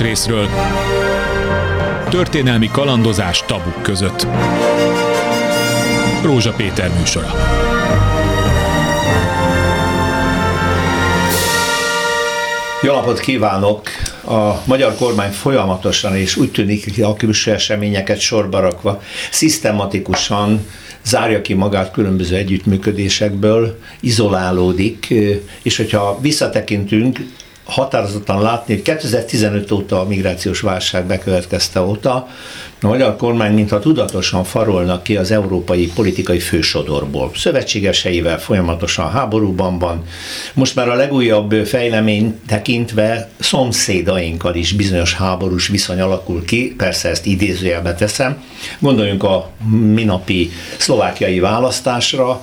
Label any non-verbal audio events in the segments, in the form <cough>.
részről történelmi kalandozás tabuk között. Rózsa Péter műsora. Jó napot kívánok! A magyar kormány folyamatosan és úgy tűnik a külső eseményeket sorba rakva szisztematikusan zárja ki magát különböző együttműködésekből, izolálódik, és hogyha visszatekintünk, határozottan látni, hogy 2015 óta a migrációs válság bekövetkezte óta, a magyar kormány mintha tudatosan farolnak ki az európai politikai fősodorból. Szövetségeseivel folyamatosan háborúban van. Most már a legújabb fejlemény tekintve szomszédainkkal is bizonyos háborús viszony alakul ki, persze ezt idézőjelbe teszem. Gondoljunk a minapi szlovákiai választásra,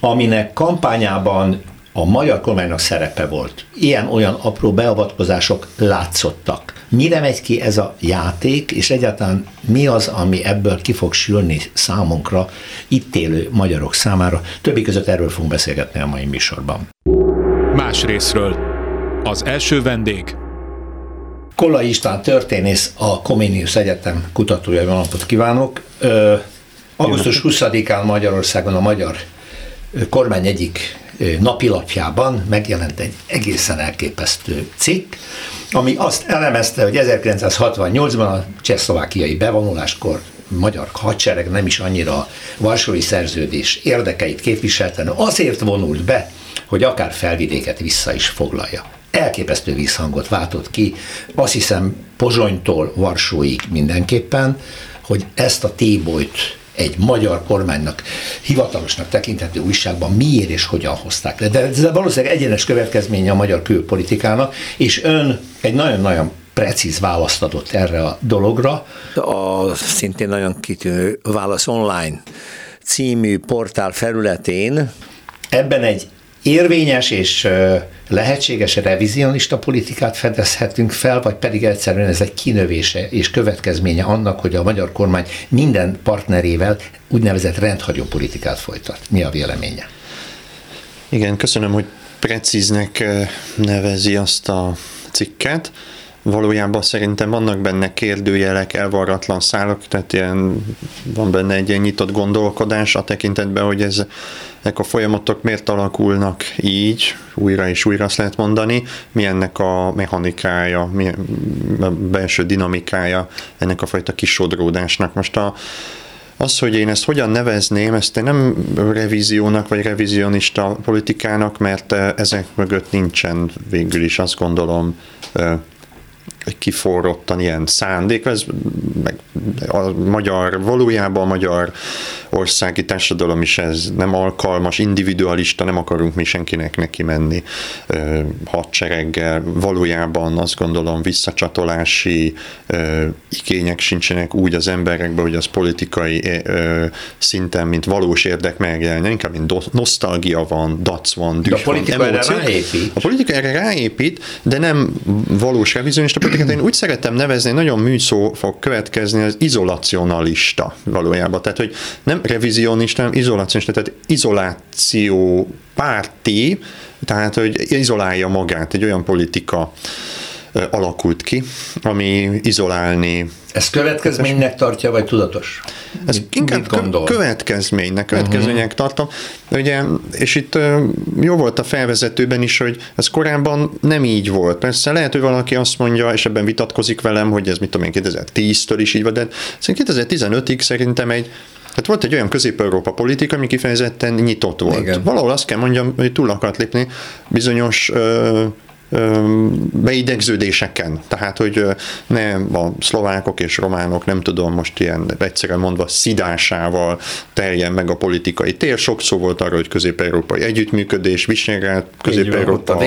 aminek kampányában a magyar kormánynak szerepe volt. Ilyen-olyan apró beavatkozások látszottak. Mire megy ki ez a játék, és egyáltalán mi az, ami ebből ki fog sülni számunkra, itt élő magyarok számára? Többi között erről fogunk beszélgetni a mai műsorban. Más részről. Az első vendég. Kolla István történész, a Comenius Egyetem kutatója, jó napot kívánok! Ö, augusztus 20-án Magyarországon a magyar kormány egyik napilapjában megjelent egy egészen elképesztő cikk, ami azt elemezte, hogy 1968-ban a csehszlovákiai bevonuláskor magyar hadsereg nem is annyira a Varsói Szerződés érdekeit képviselte, azért vonult be, hogy akár felvidéket vissza is foglalja. Elképesztő visszhangot váltott ki, azt hiszem Pozsonytól Varsóig mindenképpen, hogy ezt a tébolyt egy magyar kormánynak hivatalosnak tekinthető újságban miért és hogyan hozták le. De ez valószínűleg egyenes következménye a magyar külpolitikának, és ön egy nagyon-nagyon precíz választ adott erre a dologra. A szintén nagyon kitűnő válasz online című portál felületén. Ebben egy érvényes és lehetséges revizionista politikát fedezhetünk fel, vagy pedig egyszerűen ez egy kinövése és következménye annak, hogy a magyar kormány minden partnerével úgynevezett rendhagyó politikát folytat. Mi a véleménye? Igen, köszönöm, hogy precíznek nevezi azt a cikket valójában szerintem vannak benne kérdőjelek, elvarratlan szálak, tehát ilyen, van benne egy ilyen nyitott gondolkodás a tekintetben, hogy ez, a folyamatok miért alakulnak így, újra és újra azt lehet mondani, mi ennek a mechanikája, mi a belső dinamikája ennek a fajta kisodródásnak. Most a, az, hogy én ezt hogyan nevezném, ezt én nem revíziónak vagy revizionista politikának, mert ezek mögött nincsen végül is azt gondolom kiforrottan ilyen szándék, ez meg a magyar, valójában a magyar országi társadalom is ez nem alkalmas, individualista, nem akarunk mi senkinek neki menni hadsereggel, valójában azt gondolom visszacsatolási igények sincsenek úgy az emberekben, hogy az politikai szinten, mint valós érdek megjelenjen, inkább mint nosztalgia van, dac van, düh De a politika van, erre ráépít. A politika erre ráépít, de nem valós revizionista politikát. Én úgy szeretem nevezni, nagyon műszó fog következni az izolacionalista valójában. Tehát, hogy nem revizionista, hanem izolacionista, tehát izoláció párti, tehát, hogy izolálja magát, egy olyan politika alakult ki, ami izolálni ez következménynek tartja, vagy tudatos? Ez mit, inkább mit gondol? következménynek, következménynek uh-huh. tartom. Ugye, és itt jó volt a felvezetőben is, hogy ez korábban nem így volt. Persze lehet, hogy valaki azt mondja, és ebben vitatkozik velem, hogy ez mit tudom én 2010-től is így volt, de 2015-ig szerintem egy tehát volt egy olyan közép-európa politika, ami kifejezetten nyitott volt. Igen. Valahol azt kell mondjam, hogy túl akart lépni bizonyos ö, beidegződéseken. Tehát, hogy nem a szlovákok és románok, nem tudom, most ilyen egyszerűen mondva szidásával terjen meg a politikai tér. Sok szó volt arról, hogy közép-európai együttműködés, Visegrád, közép-európa.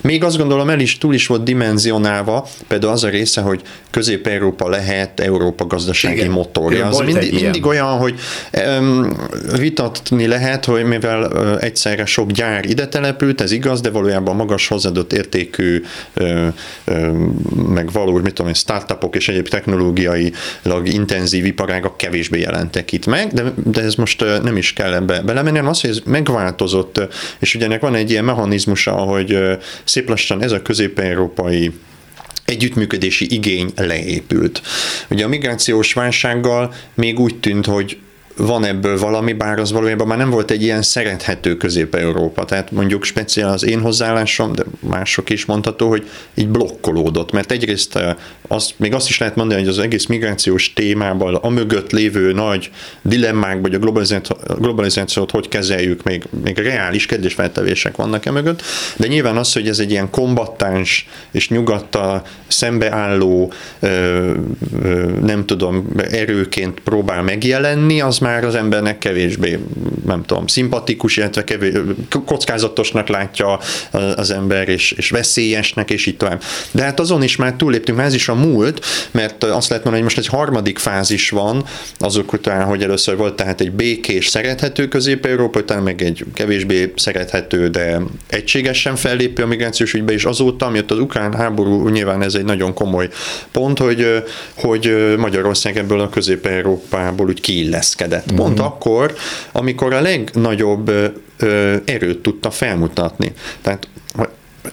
Még azt gondolom, el is túl is volt dimenzionálva, például az a része, hogy közép-európa lehet Európa gazdasági Igen. motorja. Az mindig, mindig olyan, hogy um, vitatni lehet, hogy mivel egyszerre sok gyár ide települt, ez igaz, de valójában magas hozzáadott értékű, meg valós, mit tudom én, startupok és egyéb technológiailag intenzív iparágak kevésbé jelentek itt meg, de, de ez most nem is kell ebbe belemenni, hanem az, hogy ez megváltozott, és ugye ennek van egy ilyen mechanizmusa, hogy szép lassan ez a közép-európai együttműködési igény leépült. Ugye a migrációs válsággal még úgy tűnt, hogy van ebből valami, bár az valójában már nem volt egy ilyen szerethető Közép-Európa. Tehát mondjuk speciál az én hozzáállásom, de mások is mondható, hogy így blokkolódott, mert egyrészt azt, még azt is lehet mondani, hogy az egész migrációs témában a mögött lévő nagy dilemmák, vagy a globalizációt, hogy kezeljük, még, még reális kérdésfeltevések vannak e mögött, de nyilván az, hogy ez egy ilyen kombattáns és nyugattal szembeálló, nem tudom, erőként próbál megjelenni, az már az embernek kevésbé, nem tudom, szimpatikus, illetve kevés, kockázatosnak látja az ember, és, és veszélyesnek, és így tovább. De hát azon is már túlléptünk, mert ez is a múlt, mert azt lehet mondani, hogy most egy harmadik fázis van, azok után, hogy először volt tehát egy békés, szerethető Közép-Európa, utána meg egy kevésbé szerethető, de egységesen fellépő a migrációs ügybe, és azóta, miatt az ukrán háború, nyilván ez egy nagyon komoly pont, hogy, hogy Magyarország ebből a Közép-Európából úgy kiilleszkedett lett. Pont mm-hmm. akkor, amikor a legnagyobb erőt tudta felmutatni. Tehát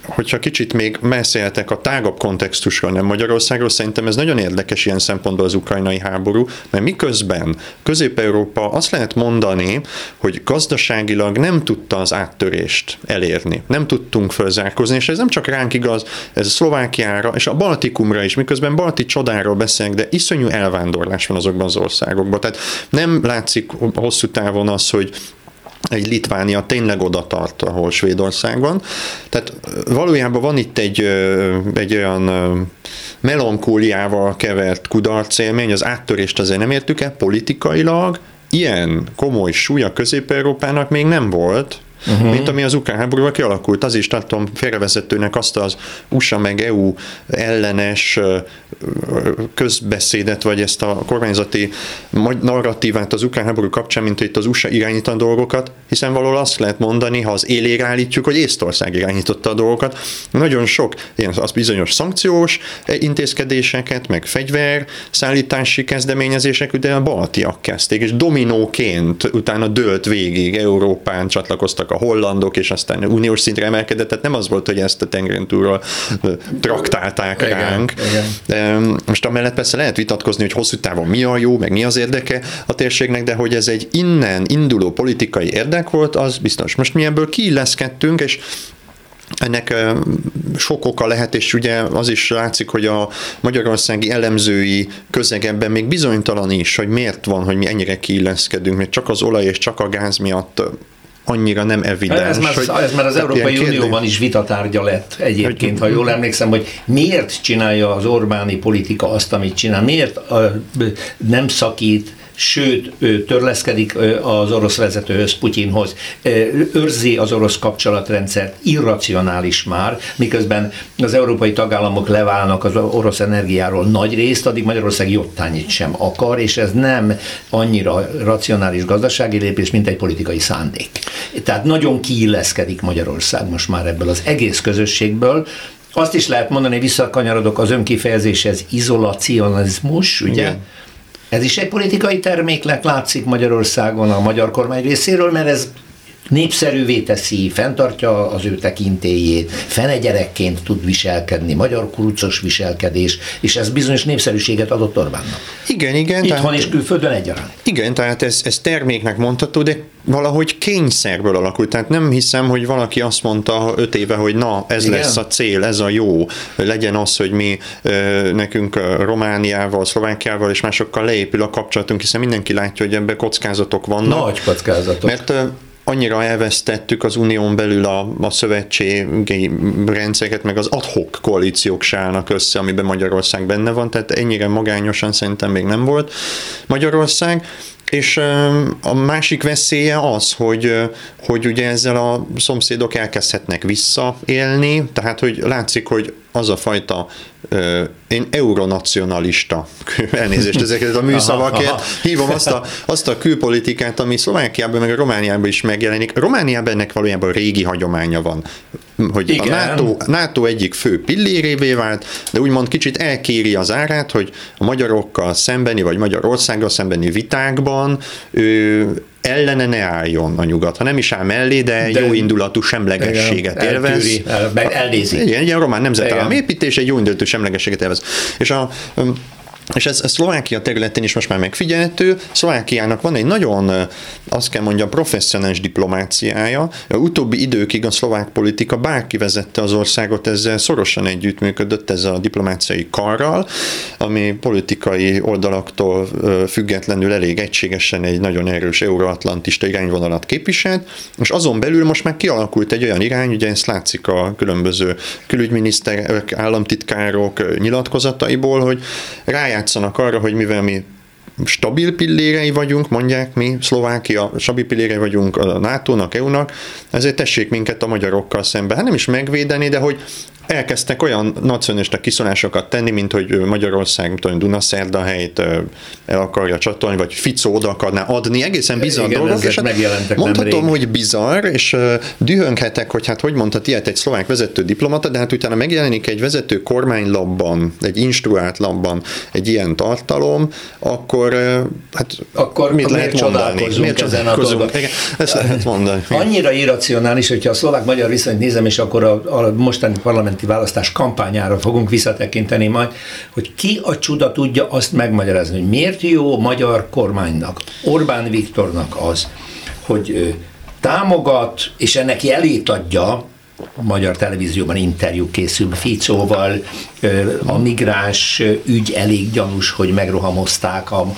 hogyha kicsit még beszéltek a tágabb kontextusról, nem Magyarországról, szerintem ez nagyon érdekes ilyen szempontból az ukrajnai háború, mert miközben Közép-Európa azt lehet mondani, hogy gazdaságilag nem tudta az áttörést elérni. Nem tudtunk fölzárkozni, és ez nem csak ránk igaz, ez a Szlovákiára és a Baltikumra is, miközben balti csodáról beszélünk, de iszonyú elvándorlás van azokban az országokban. Tehát nem látszik hosszú távon az, hogy egy Litvánia tényleg oda tart, ahol Svédország van. Tehát valójában van itt egy, egy olyan melankóliával kevert kudarc élmény, az áttörést azért nem értük el politikailag, ilyen komoly súlya Közép-Európának még nem volt, uh-huh. mint ami az ukrán háborúval kialakult. Az is tartom félrevezetőnek azt az USA meg EU ellenes közbeszédet, vagy ezt a kormányzati narratívát az ukrán háború kapcsán, mint hogy itt az USA irányít a dolgokat, hiszen valahol azt lehet mondani, ha az élére állítjuk, hogy Észtország irányította a dolgokat. Nagyon sok ilyen az bizonyos szankciós intézkedéseket, meg fegyver szállítási kezdeményezések, de a baltiak kezdték, és dominóként utána dőlt végig Európán csatlakoztak a hollandok, és aztán uniós szintre emelkedett, tehát nem az volt, hogy ezt a tengeren túlról traktálták igen, ránk. Igen. Most amellett persze lehet vitatkozni, hogy hosszú távon mi a jó, meg mi az érdeke a térségnek, de hogy ez egy innen induló politikai érdek volt, az biztos. Most mi ebből kiilleszkedtünk, és ennek sok oka lehet, és ugye az is látszik, hogy a magyarországi elemzői közeg ebben még bizonytalan is, hogy miért van, hogy mi ennyire kiilleszkedünk, mert csak az olaj és csak a gáz miatt annyira nem evidens. Ez már, hogy, ez már az Európai Unióban is vitatárgya lett egyébként, ha jól emlékszem, hogy miért csinálja az Orbáni politika azt, amit csinál, miért nem szakít sőt, törleszkedik az orosz vezetőhöz, Putyinhoz, őrzi az orosz kapcsolatrendszert, irracionális már, miközben az európai tagállamok leválnak az orosz energiáról nagy részt, addig Magyarország jottányit sem akar, és ez nem annyira racionális gazdasági lépés, mint egy politikai szándék. Tehát nagyon kiilleszkedik Magyarország most már ebből az egész közösségből, azt is lehet mondani, visszakanyarodok az önkifejezéshez, izolacionizmus, ugye? Igen ez is egy politikai terméknek látszik Magyarországon a magyar kormány részéről, mert ez népszerűvé teszi, fenntartja az ő tekintélyét, fenegyerekként tud viselkedni, magyar kurucos viselkedés, és ez bizonyos népszerűséget adott Orbánnak. Igen, igen. Itthon tehát, és külföldön egyaránt. Igen, tehát ez, ez terméknek mondható, de valahogy kényszerből alakult. Tehát nem hiszem, hogy valaki azt mondta öt éve, hogy na, ez Igen. lesz a cél, ez a jó, legyen az, hogy mi nekünk Romániával, Szlovákiával és másokkal leépül a kapcsolatunk, hiszen mindenki látja, hogy ebben kockázatok vannak. Nagy kockázatok. Mert annyira elvesztettük az unión belül a, a szövetségi rendszereket, meg az adhok koalíciók sálnak össze, amiben Magyarország benne van, tehát ennyire magányosan szerintem még nem volt Magyarország. És a másik veszélye az, hogy, hogy ugye ezzel a szomszédok elkezdhetnek visszaélni, tehát hogy látszik, hogy az a fajta én euronacionalista, <laughs> elnézést ezeket a műszavakért, hívom azt a, azt a külpolitikát, ami Szlovákiában meg a Romániában is megjelenik. Romániában ennek valójában régi hagyománya van hogy Igen. a NATO, NATO egyik fő pillérévé vált, de úgymond kicsit elkéri az árát, hogy a magyarokkal szembeni, vagy Magyarországgal szembeni vitákban ő ellene ne álljon a nyugat, ha nem is áll mellé, de, de jó indulatú semlegességet igen, élvez. Eltűri, el, meg elnézi. Igen, egy román nemzetállam építés, egy jó indulatú semlegességet élvez. És a és ez, ez Szlovákia területén is most már megfigyelhető. Szlovákiának van egy nagyon, azt kell mondjam, professzionális diplomáciája. A utóbbi időkig a szlovák politika bárki vezette az országot, ezzel szorosan együttműködött ez a diplomáciai karral, ami politikai oldalaktól függetlenül elég egységesen egy nagyon erős euroatlantista irányvonalat képviselt, és azon belül most már kialakult egy olyan irány, ugye ezt látszik a különböző külügyminiszterek, államtitkárok nyilatkozataiból, hogy rájár játszanak arra, hogy mivel mi stabil pillérei vagyunk, mondják mi, Szlovákia, stabil pillérei vagyunk a NATO-nak, EU-nak, ezért tessék minket a magyarokkal szembe. Hát nem is megvédeni, de hogy elkezdtek olyan nacionalista kiszolásokat tenni, mint hogy Magyarország, tudom, Dunaszerdahelyt el akarja csatolni, vagy Ficó oda akarná adni, egészen bizarr Igen, dolgok, és hát mondhatom, nemrég. hogy bizarr, és dühönghetek, hogy hát hogy mondhat ilyet egy szlovák vezető diplomata, de hát utána megjelenik egy vezető kormánylapban, egy instruált labban egy ilyen tartalom, akkor hát akkor mit lehet mondani? Miért ezen a? Ezt lehet mondani. Annyira irracionális, hogyha a szlovák-magyar viszonyt nézem, és akkor a, a mostani parlament parlamenti választás kampányára fogunk visszatekinteni majd, hogy ki a csuda tudja azt megmagyarázni, hogy miért jó magyar kormánynak, Orbán Viktornak az, hogy támogat, és ennek jelét adja magyar televízióban interjú készül Ficóval, a migráns ügy elég gyanús, hogy megrohamozták. A,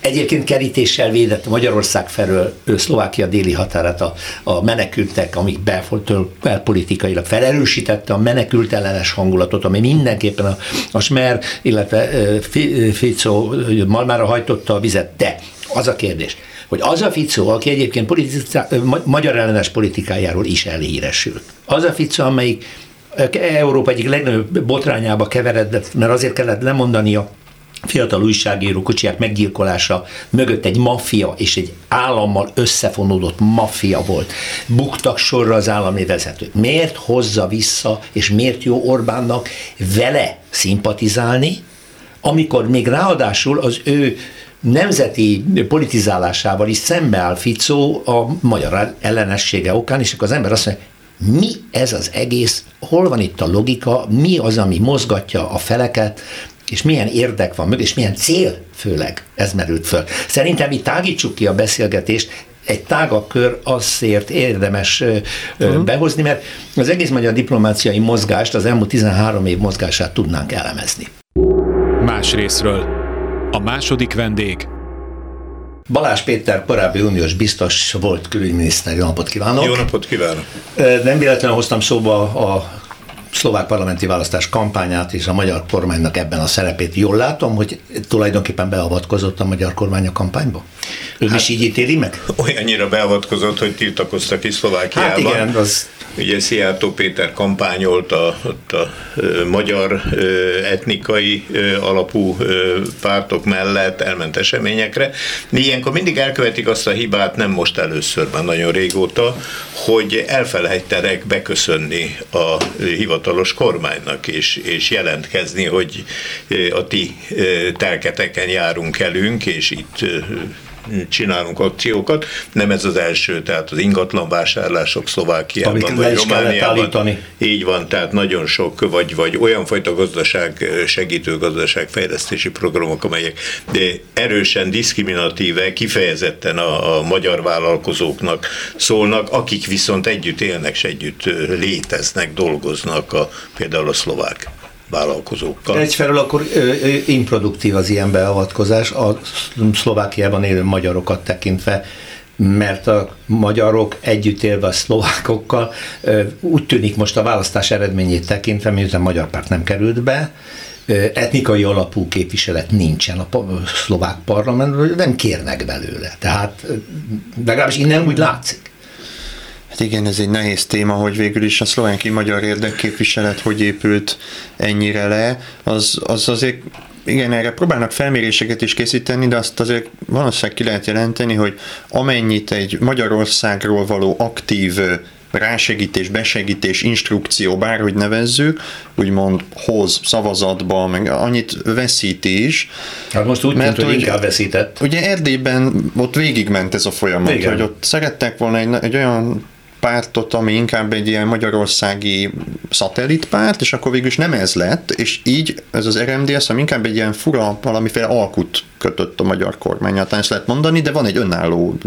egyébként kerítéssel védett Magyarország felől Szlovákia déli határát a, a menekültek, amik belfoltől belpolitikailag felerősítette a menekült ellenes hangulatot, ami mindenképpen a, a Smer, illetve Ficó Malmára hajtotta a vizet. De az a kérdés, hogy az a Ficó, aki egyébként politica, magyar ellenes politikájáról is elhíresült, az a Ficó, amelyik Európa egyik legnagyobb botrányába keveredett, mert azért kellett lemondani a fiatal újságíró kocsiják meggyilkolása mögött egy maffia és egy állammal összefonódott maffia volt. Buktak sorra az állami vezetők. Miért hozza vissza, és miért jó Orbánnak vele szimpatizálni, amikor még ráadásul az ő nemzeti politizálásával is szembeáll Ficó a magyar ellenessége okán, és akkor az ember azt mondja, mi ez az egész, hol van itt a logika, mi az, ami mozgatja a feleket, és milyen érdek van mögött, és milyen cél főleg, ez merült föl. Szerintem mi tágítsuk ki a beszélgetést, egy tágabb kör azért érdemes uh-huh. behozni, mert az egész magyar diplomáciai mozgást, az elmúlt 13 év mozgását tudnánk elemezni. Más részről a második vendég Balázs Péter, korábbi uniós biztos volt külügyminiszter. Jó napot kívánok! Jó napot kívánok! Nem véletlenül hoztam szóba a szlovák parlamenti választás kampányát és a magyar kormánynak ebben a szerepét. Jól látom, hogy tulajdonképpen beavatkozott a magyar kormány a kampányba? Ön hát, is így ítéli meg? Olyannyira beavatkozott, hogy tiltakoztak is Szlovákiában. Hát igen, az Ugye Szijjártó Péter kampányolt a, ott a magyar etnikai alapú pártok mellett, elment eseményekre. Ilyenkor mindig elkövetik azt a hibát, nem most először, már nagyon régóta, hogy elfelejtenek beköszönni a hivatalos kormánynak, és, és jelentkezni, hogy a ti telketeken járunk elünk, és itt csinálunk akciókat. Nem ez az első, tehát az ingatlan vásárlások Szlovákiában Amit vagy Romániában. Így van, tehát nagyon sok, vagy, vagy olyan fajta gazdaság, segítő gazdaságfejlesztési programok, amelyek de erősen diszkriminatíve, kifejezetten a, a magyar vállalkozóknak szólnak, akik viszont együtt élnek, és együtt léteznek, dolgoznak, a, például a szlovák vállalkozókkal. Egyfelől akkor ö, ö, improduktív az ilyen beavatkozás a Szlovákiában élő magyarokat tekintve, mert a magyarok együtt élve a szlovákokkal úgy tűnik most a választás eredményét tekintve, miután a magyar párt nem került be, etnikai alapú képviselet nincsen a szlovák parlamentben, nem kérnek belőle. Tehát legalábbis innen úgy látszik. Hát igen, ez egy nehéz téma, hogy végül is a szlováki magyar érdekképviselet hogy épült ennyire le, az, az azért igen, erre próbálnak felméréseket is készíteni, de azt azért valószínűleg ki lehet jelenteni, hogy amennyit egy Magyarországról való aktív rásegítés, besegítés, instrukció, bárhogy nevezzük, úgymond hoz szavazatba, meg annyit veszít is. Hát most úgy mert tűnt, hogy inkább veszített. Ugye Erdélyben ott végigment ez a folyamat, Igen. hogy ott szerettek volna egy, egy olyan pártot, ami inkább egy ilyen magyarországi szatellitpárt, és akkor végül is nem ez lett, és így ez az RMDS, ami inkább egy ilyen fura, valamiféle alkut kötött a magyar kormány, ezt lehet mondani, de van egy önálló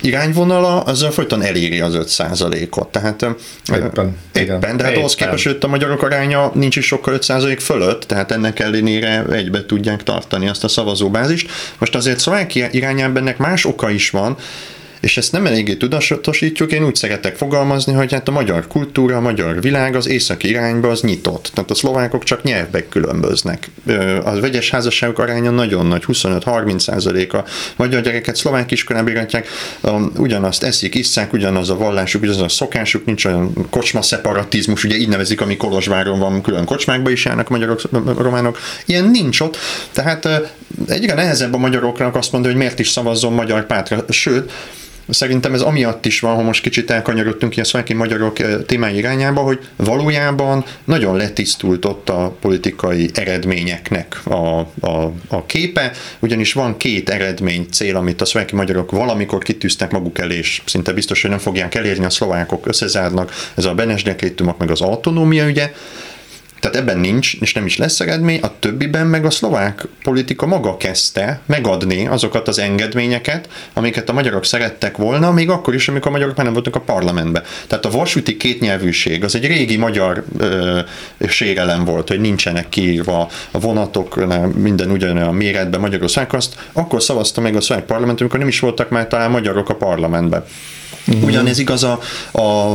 irányvonala, azzal folyton eléri az 5%-ot. Tehát éppen, éppen igen. de hát ahhoz képest a magyarok aránya nincs is sokkal 5% fölött, tehát ennek ellenére egybe tudják tartani azt a szavazóbázist. Most azért Szlovákia irányában ennek más oka is van, és ezt nem eléggé tudatosítjuk, én úgy szeretek fogalmazni, hogy hát a magyar kultúra, a magyar világ az északi irányba az nyitott. Tehát a szlovákok csak nyelvek különböznek. A vegyes házasságok aránya nagyon nagy, 25-30 százalék a magyar gyereket szlovák iskolában iratják, ugyanazt eszik, isszák, ugyanaz a vallásuk, ugyanaz a szokásuk, nincs olyan kocsma szeparatizmus, ugye így nevezik, ami Kolozsváron van, külön kocsmákba is járnak magyarok, románok. Ilyen nincs ott, tehát egyre nehezebb a magyaroknak azt mondani, hogy miért is szavazzon magyar pártra, sőt, Szerintem ez amiatt is van, ha most kicsit elkanyarodtunk ilyen szlováki magyarok eh, témái irányába, hogy valójában nagyon letisztult ott a politikai eredményeknek a, a, a képe, ugyanis van két eredmény cél, amit a szlováki magyarok valamikor kitűztek maguk elé, és szinte biztos, hogy nem fogják elérni, a szlovákok összezárnak, ez a Benes meg az autonómia ügye, tehát ebben nincs, és nem is lesz eredmény, a többiben meg a szlovák politika maga kezdte megadni azokat az engedményeket, amiket a magyarok szerettek volna, még akkor is, amikor a magyarok már nem voltak a parlamentben. Tehát a vasúti kétnyelvűség az egy régi magyar ö, sérelem volt, hogy nincsenek kiírva a vonatok, minden ugyanolyan méretben Magyarország, azt akkor szavazta meg a szlovák parlament, amikor nem is voltak már talán magyarok a parlamentben. Uh-huh. Ugyanez igaz a, a,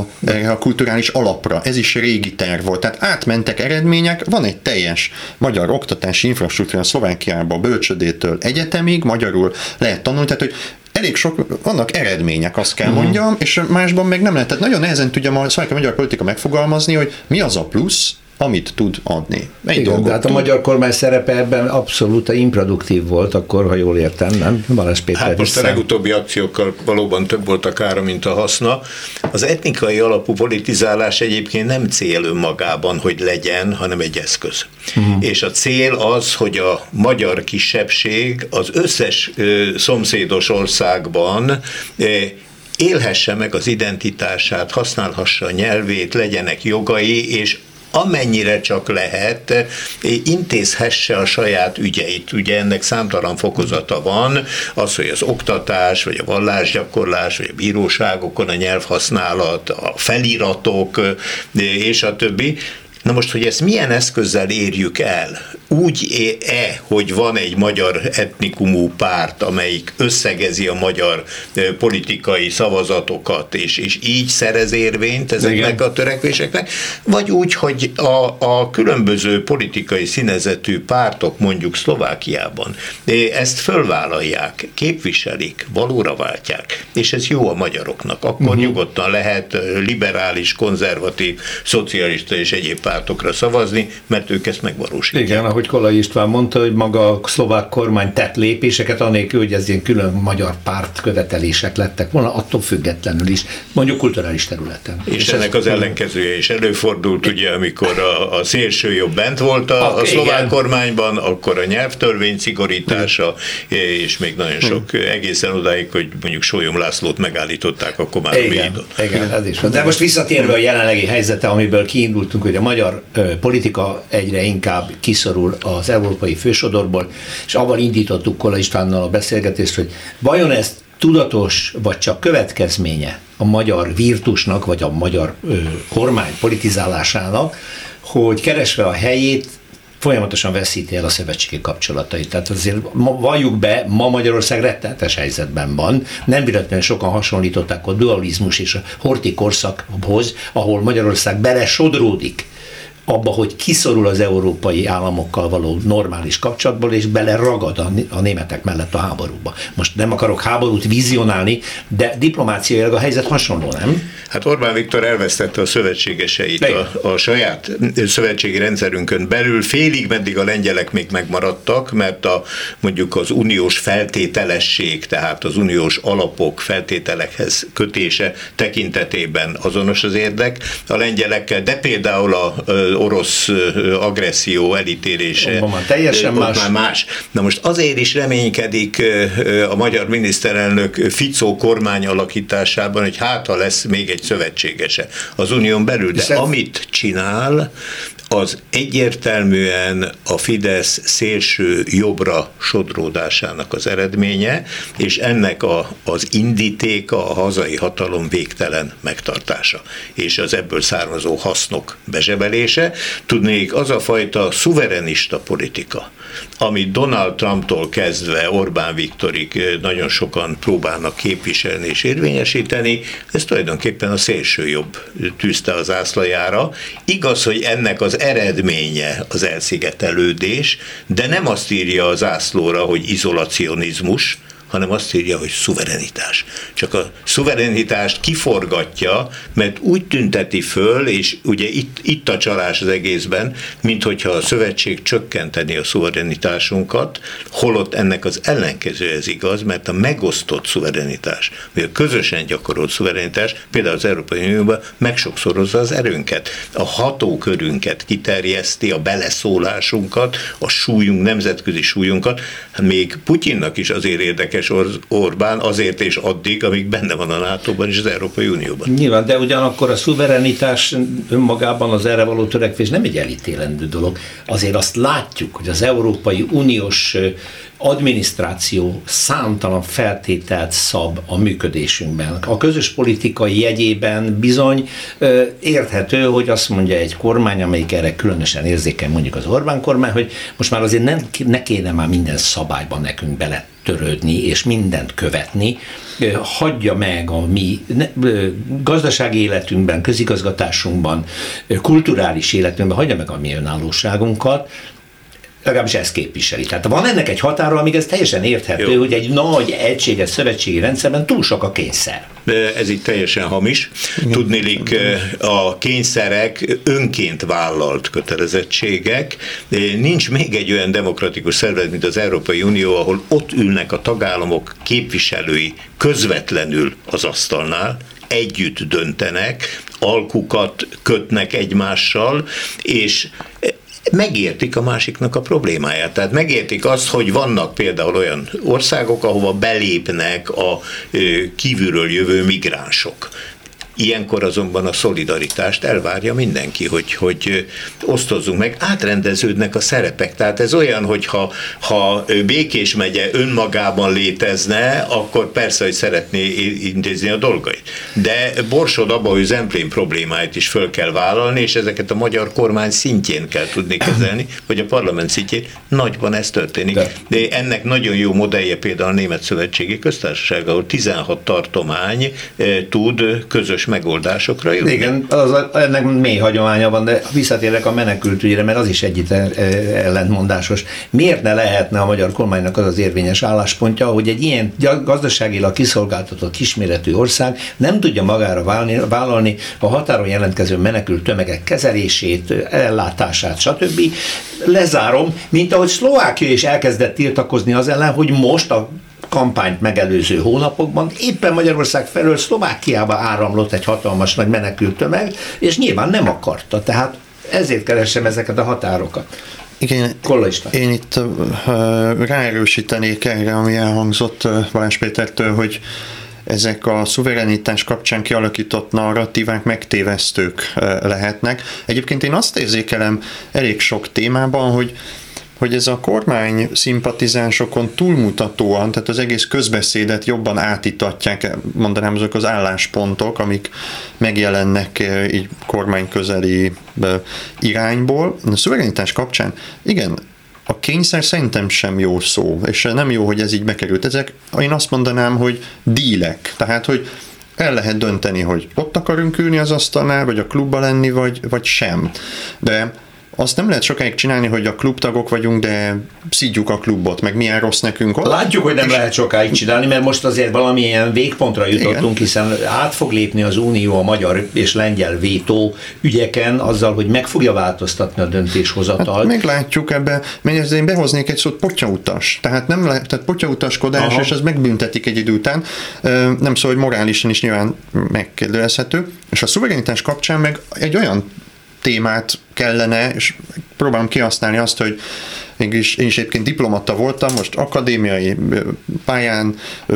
a kulturális alapra, ez is régi terv volt. Tehát átmentek eredmények, van egy teljes magyar oktatási infrastruktúra Szlovákiában, bölcsödétől egyetemig, magyarul lehet tanulni, tehát hogy elég sok, vannak eredmények, azt kell uh-huh. mondjam, és másban meg nem lehet. Tehát nagyon nehezen tudja a magyar politika megfogalmazni, hogy mi az a plusz, amit tud adni. Egy Igen, hát a magyar kormány szerepe ebben abszolút improduktív volt, akkor, ha jól értem, nem? Balázs Péter Hát most a legutóbbi akciókkal valóban több volt a kára, mint a haszna. Az etnikai alapú politizálás egyébként nem cél önmagában, hogy legyen, hanem egy eszköz. Uh-huh. És a cél az, hogy a magyar kisebbség az összes ö, szomszédos országban ö, élhesse meg az identitását, használhassa a nyelvét, legyenek jogai, és amennyire csak lehet, intézhesse a saját ügyeit. Ugye ennek számtalan fokozata van, az, hogy az oktatás, vagy a vallásgyakorlás, vagy a bíróságokon a nyelvhasználat, a feliratok, és a többi. Na most, hogy ezt milyen eszközzel érjük el? Úgy-e, hogy van egy magyar etnikumú párt, amelyik összegezi a magyar politikai szavazatokat, és, és így szerez érvényt ezeknek Igen. a törekvéseknek, vagy úgy, hogy a, a különböző politikai színezetű pártok mondjuk Szlovákiában ezt fölvállalják, képviselik, valóra váltják, és ez jó a magyaroknak. Akkor uh-huh. nyugodtan lehet liberális, konzervatív, szocialista és egyéb pártokra szavazni, mert ők ezt megvalósítják. Igen, ahogy Kolai István mondta, hogy maga a szlovák kormány tett lépéseket, anélkül, hogy ez ilyen külön magyar párt követelések lettek volna, attól függetlenül is, mondjuk kulturális területen. És, és ennek az ellenkezője is előfordult, ugye, amikor a, a szélső jobb bent volt a, a szlovák igen. kormányban, akkor a nyelvtörvény szigorítása, és még nagyon sok egészen odáig, hogy mondjuk Sólyom Lászlót megállították, akkor már igen, igen, ez is van. De most visszatérve a jelenlegi helyzete, amiből kiindultunk, hogy a magyar magyar politika egyre inkább kiszorul az európai fősodorból, és avval indítottuk Kola Istvánnal a beszélgetést, hogy vajon ez tudatos, vagy csak következménye a magyar virtusnak, vagy a magyar ö, kormány politizálásának, hogy keresve a helyét folyamatosan veszíti el a szövetségi kapcsolatait. Tehát azért ma, valljuk be, ma Magyarország rettenetes helyzetben van. Nem véletlenül sokan hasonlították a dualizmus és a horti korszakhoz, ahol Magyarország bele sodródik abba, hogy kiszorul az európai államokkal való normális kapcsolatból, és bele ragad a, a németek mellett a háborúba. Most nem akarok háborút vizionálni, de diplomáciailag a helyzet hasonló, nem? Hát Orbán Viktor elvesztette a szövetségeseit a, a saját szövetségi rendszerünkön belül, félig meddig a lengyelek még megmaradtak, mert a mondjuk az uniós feltételesség, tehát az uniós alapok feltételekhez kötése tekintetében azonos az érdek a lengyelekkel, de például a orosz agresszió elítélése. Van teljesen más. Már más. Na most azért is reménykedik a magyar miniszterelnök Ficó kormány alakításában, hogy hát ha lesz még egy szövetségese az unión belül, de Viszont... amit csinál, az egyértelműen a Fidesz szélső jobbra sodródásának az eredménye, és ennek a, az indítéka a hazai hatalom végtelen megtartása, és az ebből származó hasznok bezsebelése. Tudnék, az a fajta szuverenista politika, amit Donald Trumptól kezdve Orbán Viktorig nagyon sokan próbálnak képviselni és érvényesíteni, ez tulajdonképpen a szélső jobb tűzte az ászlajára. Igaz, hogy ennek az eredménye az elszigetelődés, de nem azt írja az ászlóra, hogy izolacionizmus, hanem azt írja, hogy szuverenitás. Csak a szuverenitást kiforgatja, mert úgy tünteti föl, és ugye itt, itt a csalás az egészben, mint hogyha a szövetség csökkenteni a szuverenitásunkat, holott ennek az ellenkező ez igaz, mert a megosztott szuverenitás, vagy a közösen gyakorolt szuverenitás, például az Európai Unióban megsokszorozza az erőnket, a hatókörünket kiterjeszti, a beleszólásunkat, a súlyunk, nemzetközi súlyunkat, még Putyinnak is azért érdekes érdekes Orbán azért és addig, amíg benne van a NATO-ban és az Európai Unióban. Nyilván, de ugyanakkor a szuverenitás önmagában az erre való törekvés nem egy elítélendő dolog. Azért azt látjuk, hogy az Európai Uniós adminisztráció számtalan feltételt szab a működésünkben. A közös politikai jegyében bizony ö, érthető, hogy azt mondja egy kormány, amelyik erre különösen érzékeny, mondjuk az Orbán kormány, hogy most már azért nem, ne kéne már minden szabályban nekünk bele törődni és mindent követni, hagyja meg a mi gazdasági életünkben, közigazgatásunkban, kulturális életünkben, hagyja meg a mi önállóságunkat, legalábbis ezt képviseli. Tehát van ennek egy határa, amíg ez teljesen érthető, Jó. hogy egy nagy, egységes szövetségi rendszerben túl sok a kényszer. Ez itt teljesen hamis. Tudnélik, a kényszerek önként vállalt kötelezettségek. Nincs még egy olyan demokratikus szervezet, mint az Európai Unió, ahol ott ülnek a tagállamok képviselői közvetlenül az asztalnál, együtt döntenek, alkukat kötnek egymással, és megértik a másiknak a problémáját. Tehát megértik azt, hogy vannak például olyan országok, ahova belépnek a kívülről jövő migránsok. Ilyenkor azonban a szolidaritást elvárja mindenki, hogy, hogy osztozzunk meg, átrendeződnek a szerepek. Tehát ez olyan, hogy ha, ha Békés megye önmagában létezne, akkor persze, hogy szeretné intézni a dolgait. De borsod abba, hogy Zemplén problémáit is föl kell vállalni, és ezeket a magyar kormány szintjén kell tudni kezelni, vagy a parlament szintjén. Nagyban ez történik. De, De ennek nagyon jó modellje például a Német Szövetségi Köztársaság, ahol 16 tartomány tud közös megoldásokra jutni. Igen, az, ennek mély hagyománya van, de visszatérek a menekültügyre, mert az is egyit ellentmondásos. Miért ne lehetne a magyar kormánynak az az érvényes álláspontja, hogy egy ilyen gazdaságilag kiszolgáltatott kisméretű ország nem tudja magára válni, vállalni a határon jelentkező menekült tömegek kezelését, ellátását, stb. Lezárom, mint ahogy Szlovákia is elkezdett tiltakozni az ellen, hogy most a kampányt megelőző hónapokban éppen Magyarország felől Szlovákiába áramlott egy hatalmas nagy menekült tömeg, és nyilván nem akarta, tehát ezért keresem ezeket a határokat. Igen, én itt uh, ráerősítenék erre, ami elhangzott uh, Balázs Pétertől, hogy ezek a szuverenitás kapcsán kialakított narratívák megtévesztők lehetnek. Egyébként én azt érzékelem elég sok témában, hogy hogy ez a kormány szimpatizánsokon túlmutatóan, tehát az egész közbeszédet jobban átítatják, mondanám azok az álláspontok, amik megjelennek eh, így kormány közeli eh, irányból. A szuverenitás kapcsán, igen, a kényszer szerintem sem jó szó, és nem jó, hogy ez így bekerült. Ezek, én azt mondanám, hogy dílek, tehát, hogy el lehet dönteni, hogy ott akarunk ülni az asztalnál, vagy a klubba lenni, vagy, vagy sem. De azt nem lehet sokáig csinálni, hogy a klubtagok vagyunk, de szídjuk a klubot, meg milyen rossz nekünk ott. Látjuk, hogy nem és... lehet sokáig csinálni, mert most azért valamilyen végpontra jutottunk, Igen. hiszen át fog lépni az Unió a magyar és lengyel vétó ügyeken azzal, hogy meg fogja változtatni a döntéshozatalt. Hát meglátjuk ebbe, mert én behoznék egy szót potyautas. Tehát nem lehet, tehát potyautaskodás, Aha. és ez megbüntetik egy idő után. Nem szó, hogy morálisan is nyilván megkérdőjelezhető. És a szuverenitás kapcsán meg egy olyan témát kellene, és próbálom kihasználni azt, hogy mégis én is egyébként diplomata voltam, most akadémiai pályán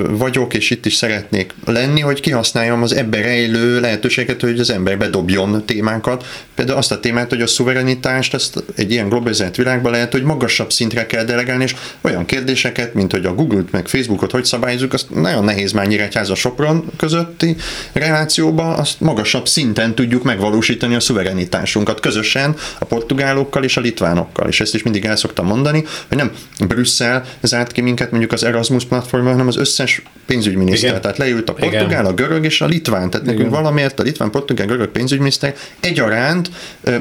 vagyok, és itt is szeretnék lenni, hogy kihasználjam az ebben rejlő lehetőséget, hogy az ember bedobjon témákat. Például azt a témát, hogy a szuverenitást ezt egy ilyen globalizált világban lehet, hogy magasabb szintre kell delegálni, és olyan kérdéseket, mint hogy a Google-t meg Facebookot hogy szabályozunk, azt nagyon nehéz már a Sopron közötti relációba, azt magasabb szinten tudjuk megvalósítani a szuverenitásunkat közösen a portugálokkal és a litvánokkal. És ezt is mindig el szoktam mondani, hogy nem Brüsszel zárt ki minket mondjuk az Erasmus platformon, hanem az összes pénzügyminiszter. Igen. Tehát leült a portugál, Igen. a görög és a litván. Tehát Igen. nekünk valamiért a litván, portugál, görög pénzügyminiszter egyaránt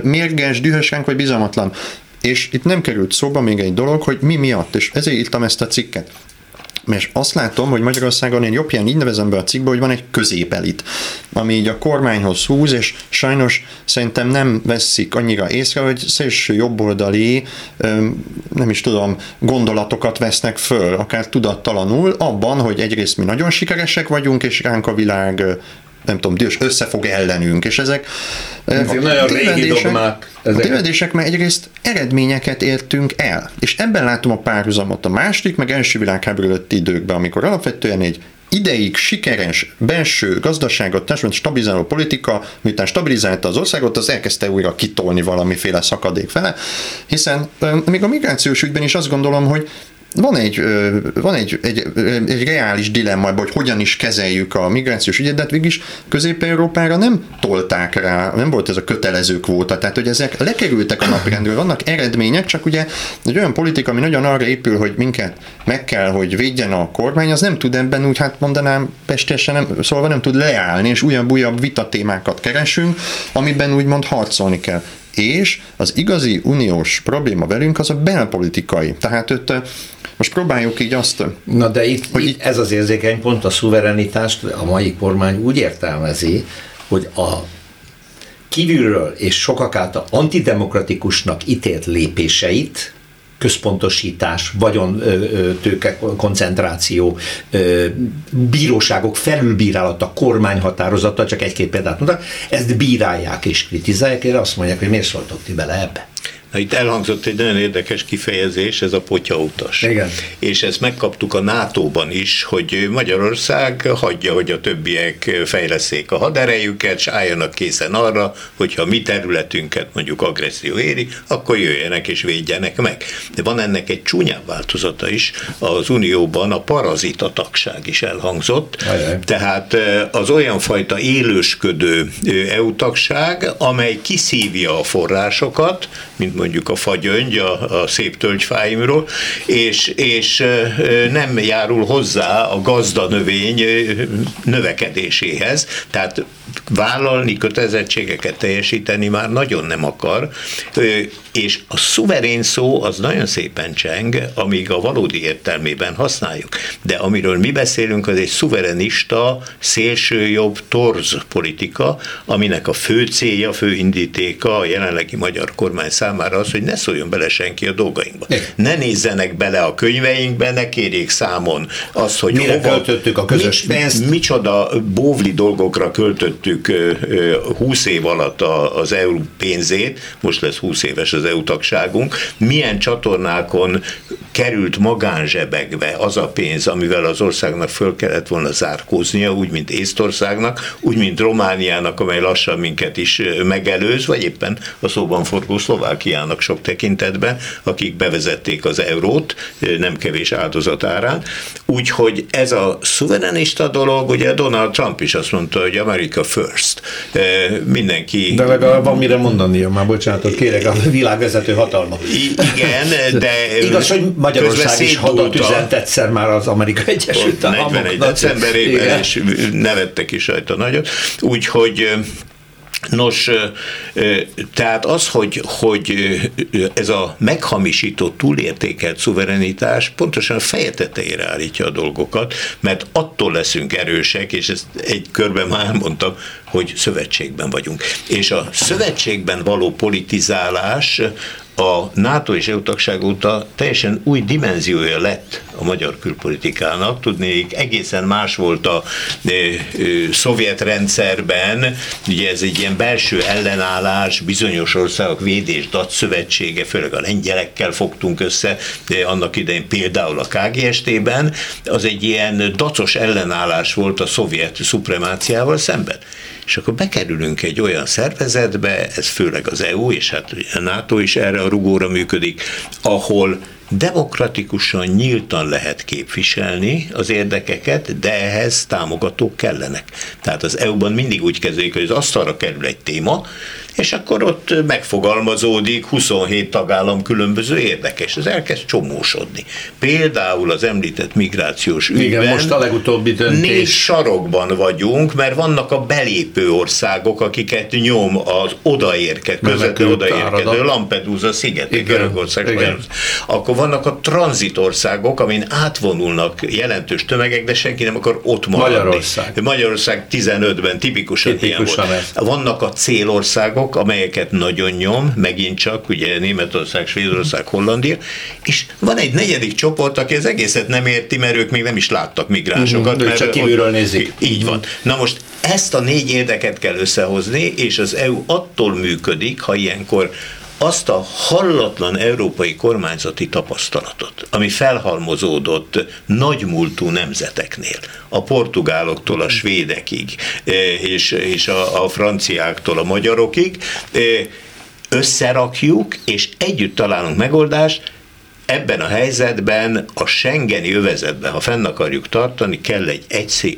mérges, dühös vagy bizalmatlan. És itt nem került szóba még egy dolog, hogy mi miatt, és ezért írtam ezt a cikket és azt látom, hogy Magyarországon én jobbján így nevezem be a cikkbe, hogy van egy középelit, ami így a kormányhoz húz, és sajnos szerintem nem veszik annyira észre, hogy szélső jobboldali, nem is tudom, gondolatokat vesznek föl, akár tudattalanul, abban, hogy egyrészt mi nagyon sikeresek vagyunk, és ránk a világ nem tudom, dühös összefog ellenünk, és ezek, ezek nagyon régi dogmák. Ezek. A tévedések, mert egyrészt eredményeket értünk el, és ebben látom a párhuzamot a második, meg első világháború előtti időkben, amikor alapvetően egy ideig sikeres belső gazdaságot, társadalmat stabilizáló politika, miután stabilizálta az országot, az elkezdte újra kitolni valamiféle szakadék fele, hiszen még a migrációs ügyben is azt gondolom, hogy van egy, van egy, egy, egy reális dilemma, hogy hogyan is kezeljük a migrációs ügyet, de hát végig is Közép-Európára nem tolták rá, nem volt ez a kötelező kvóta, tehát hogy ezek lekerültek a napirendről, vannak eredmények, csak ugye egy olyan politika, ami nagyon arra épül, hogy minket meg kell, hogy védjen a kormány, az nem tud ebben úgy, hát mondanám, pestesen nem, szóval nem tud leállni, és újabb-újabb vitatémákat keresünk, amiben úgymond harcolni kell és az igazi uniós probléma velünk az a belpolitikai. Tehát ott most próbáljuk így azt... Na de itt, hogy itt ez az érzékeny pont a szuverenitást a mai kormány úgy értelmezi, hogy a kívülről és sokak által antidemokratikusnak ítélt lépéseit központosítás, vagyon tőke koncentráció, bíróságok felülbírálata, kormányhatározata, csak egy-két példát mondtak, ezt bírálják és kritizálják, és azt mondják, hogy miért szóltok ti bele ebbe. Na, itt elhangzott egy nagyon érdekes kifejezés, ez a potyautas. Igen. És ezt megkaptuk a NATO-ban is, hogy Magyarország hagyja, hogy a többiek fejleszék a haderejüket, és álljanak készen arra, hogyha mi területünket mondjuk agresszió éri, akkor jöjjenek és védjenek meg. De van ennek egy csúnyább változata is, az Unióban a parazita tagság is elhangzott, Ajaj. tehát az olyan fajta élősködő EU tagság, amely kiszívja a forrásokat, mint mondjuk a fagyöngy a, a szép tölgyfáimról, és, és nem járul hozzá a gazda növény növekedéséhez, tehát vállalni, kötelezettségeket teljesíteni már nagyon nem akar, és a szuverén szó az nagyon szépen cseng, amíg a valódi értelmében használjuk. De amiről mi beszélünk, az egy szuverenista, szélsőjobb torz politika, aminek a fő célja, fő indítéka a jelenlegi magyar kormány számára az, hogy ne szóljon bele senki a dolgainkba. Ne nézzenek bele a könyveinkbe, ne kérjék számon azt, hogy Mire hova, költöttük a közös pénzt. Mi, micsoda bóvli dolgokra költöttük 20 év alatt az EU pénzét, most lesz 20 éves az EU tagságunk, milyen csatornákon került magánzsebekbe az a pénz, amivel az országnak föl kellett volna zárkóznia, úgy, mint Észtországnak, úgy, mint Romániának, amely lassan minket is megelőz, vagy éppen a szóban forgó Szlovákiának sok tekintetben, akik bevezették az eurót, nem kevés áldozatárán. Úgyhogy ez a szuverenista dolog, ugye Donald Trump is azt mondta, hogy Amerika first. Mindenki... De legalább van mire mondani, már bocsánatot kérek, a világvezető hatalma. Igen, de... Igaz, hogy Magyarország is hadat üzent egyszer már az Amerika Egyesült Államoknak. 41 decemberében, és nevettek is rajta nagyot. Úgyhogy Nos, tehát az, hogy, hogy ez a meghamisított, túlértékelt szuverenitás pontosan a feje tetejére állítja a dolgokat, mert attól leszünk erősek, és ezt egy körben már elmondtam, hogy szövetségben vagyunk. És a szövetségben való politizálás a NATO és EU tagság óta teljesen új dimenziója lett a magyar külpolitikának. Tudnék, egészen más volt a e, e, szovjet rendszerben, ugye ez egy ilyen belső ellenállás, bizonyos országok védés dat szövetsége, főleg a lengyelekkel fogtunk össze, de annak idején például a KGST-ben, az egy ilyen dacos ellenállás volt a szovjet szupremáciával szemben és akkor bekerülünk egy olyan szervezetbe, ez főleg az EU, és hát a NATO is erre a rugóra működik, ahol demokratikusan, nyíltan lehet képviselni az érdekeket, de ehhez támogatók kellenek. Tehát az EU-ban mindig úgy kezdődik, hogy az asztalra kerül egy téma, és akkor ott megfogalmazódik 27 tagállam különböző érdekes, ez elkezd csomósodni. Például az említett migrációs ügyben Igen, most a legutóbbi döntés. négy sarokban vagyunk, mert vannak a belépő országok, akiket nyom az odaérkező, közvetlenül odaérkező, Lampedusa szigeti, Görögország, Akkor vannak a tranzitországok, amin átvonulnak jelentős tömegek, de senki nem akar ott maradni. Magyarország. Magyarország 15-ben tipikusan, tipikusan ilyen volt. Vannak a célországok, országok, amelyeket nagyon nyom, megint csak, ugye Németország, Svédország, Hollandia, és van egy negyedik csoport, aki az egészet nem érti, mert ők még nem is láttak migránsokat. Uh-huh, mert csak kívülről nézik. Így van. Na most ezt a négy érdeket kell összehozni, és az EU attól működik, ha ilyenkor azt a hallatlan európai kormányzati tapasztalatot, ami felhalmozódott nagymúltú nemzeteknél, a portugáloktól a svédekig, eh, és, és a, a franciáktól a magyarokig, eh, összerakjuk, és együtt találunk megoldást, ebben a helyzetben a Schengeni övezetben, ha fenn akarjuk tartani, kell egy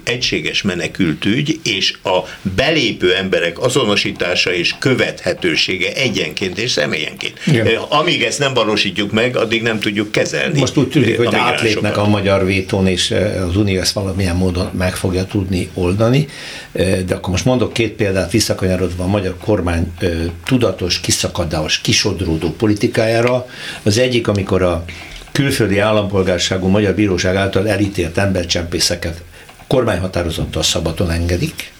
egységes menekültügy, és a belépő emberek azonosítása és követhetősége egyenként és személyenként. Igen. Amíg ezt nem valósítjuk meg, addig nem tudjuk kezelni. Most úgy tűnik, hogy átlépnek a magyar vétón, és az Unió ezt valamilyen módon meg fogja tudni oldani, de akkor most mondok két példát visszakanyarodva a magyar kormány tudatos, kiszakadás, kisodródó politikájára. Az egyik, amikor a külföldi állampolgárságú magyar bíróság által elítélt embercsempészeket kormányhatározottal szabadon engedik,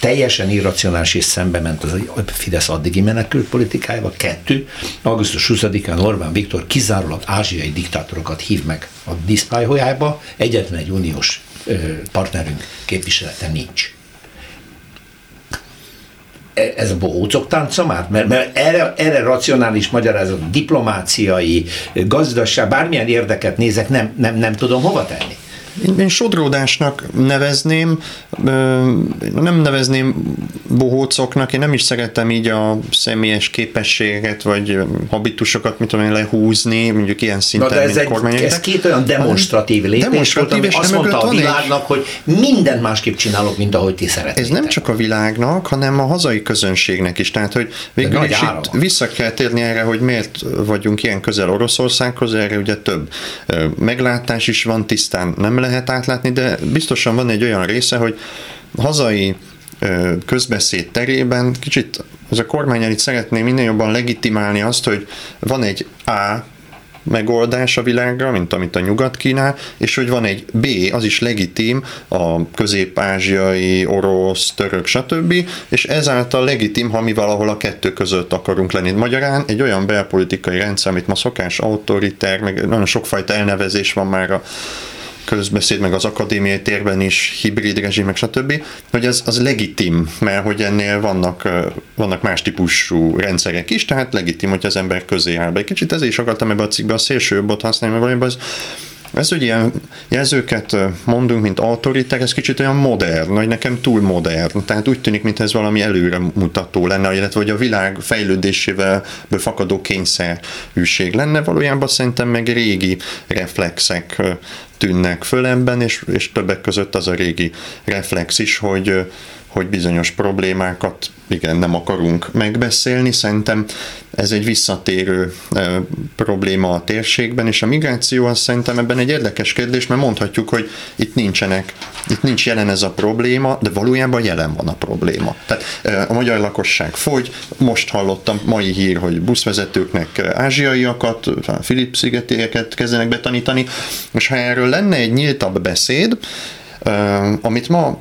teljesen irracionális és szembe ment az Fidesz addigi menekült politikájával. Kettő, augusztus 20-án Orbán Viktor kizárólag ázsiai diktátorokat hív meg a diszpályhójába, egyetlen egy uniós partnerünk képviselete nincs ez a bohócok tánca már? Mert, mert erre, erre racionális magyarázat, diplomáciai, gazdaság, bármilyen érdeket nézek, nem, nem, nem tudom hova tenni. Én, sodródásnak nevezném, nem nevezném bohócoknak, én nem is szeretem így a személyes képességeket, vagy habitusokat, mit tudom én, lehúzni, mondjuk ilyen szinten, Na de ez, egy, ez két olyan demonstratív lépés demonstratív, volt, ami azt mondta a világnak, egy... hogy mindent másképp csinálok, mint ahogy ti szeretnétek. Ez nem csak a világnak, hanem a hazai közönségnek is. Tehát, hogy végül is itt vissza kell térni erre, hogy miért vagyunk ilyen közel Oroszországhoz, erre ugye több meglátás is van, tisztán nem lehet átlátni, de biztosan van egy olyan része, hogy hazai közbeszéd terében kicsit az a kormány itt szeretné minél jobban legitimálni azt, hogy van egy A megoldás a világra, mint amit a nyugat kínál, és hogy van egy B, az is legitim, a közép-ázsiai, orosz, török, stb., és ezáltal legitim, ha mi valahol a kettő között akarunk lenni. Magyarán egy olyan belpolitikai rendszer, amit ma szokás autoriter, meg nagyon sokfajta elnevezés van már a közbeszéd, meg az akadémiai térben is hibrid rezsim, meg stb., hogy ez az legitim, mert hogy ennél vannak, vannak más típusú rendszerek is, tehát legitim, hogy az ember közé áll be. Kicsit ezért is akartam ebbe a cikkbe a szélső jobbot használni, mert valójában az ez, hogy ilyen jelzőket mondunk, mint autoriter, ez kicsit olyan modern, vagy nekem túl modern. Tehát úgy tűnik, mintha ez valami előre mutató lenne, illetve hogy a világ fejlődésével befakadó kényszerűség lenne. Valójában szerintem meg régi reflexek tűnnek föl ebben, és, és többek között az a régi reflex is, hogy hogy bizonyos problémákat igen, nem akarunk megbeszélni. Szerintem ez egy visszatérő e, probléma a térségben, és a migráció az szerintem ebben egy érdekes kérdés, mert mondhatjuk, hogy itt nincsenek, itt nincs jelen ez a probléma, de valójában jelen van a probléma. Tehát e, a magyar lakosság fogy, most hallottam mai hír, hogy buszvezetőknek ázsiaiakat, Filip-szigetérieket kezdenek betanítani, és ha erről lenne egy nyíltabb beszéd, e, amit ma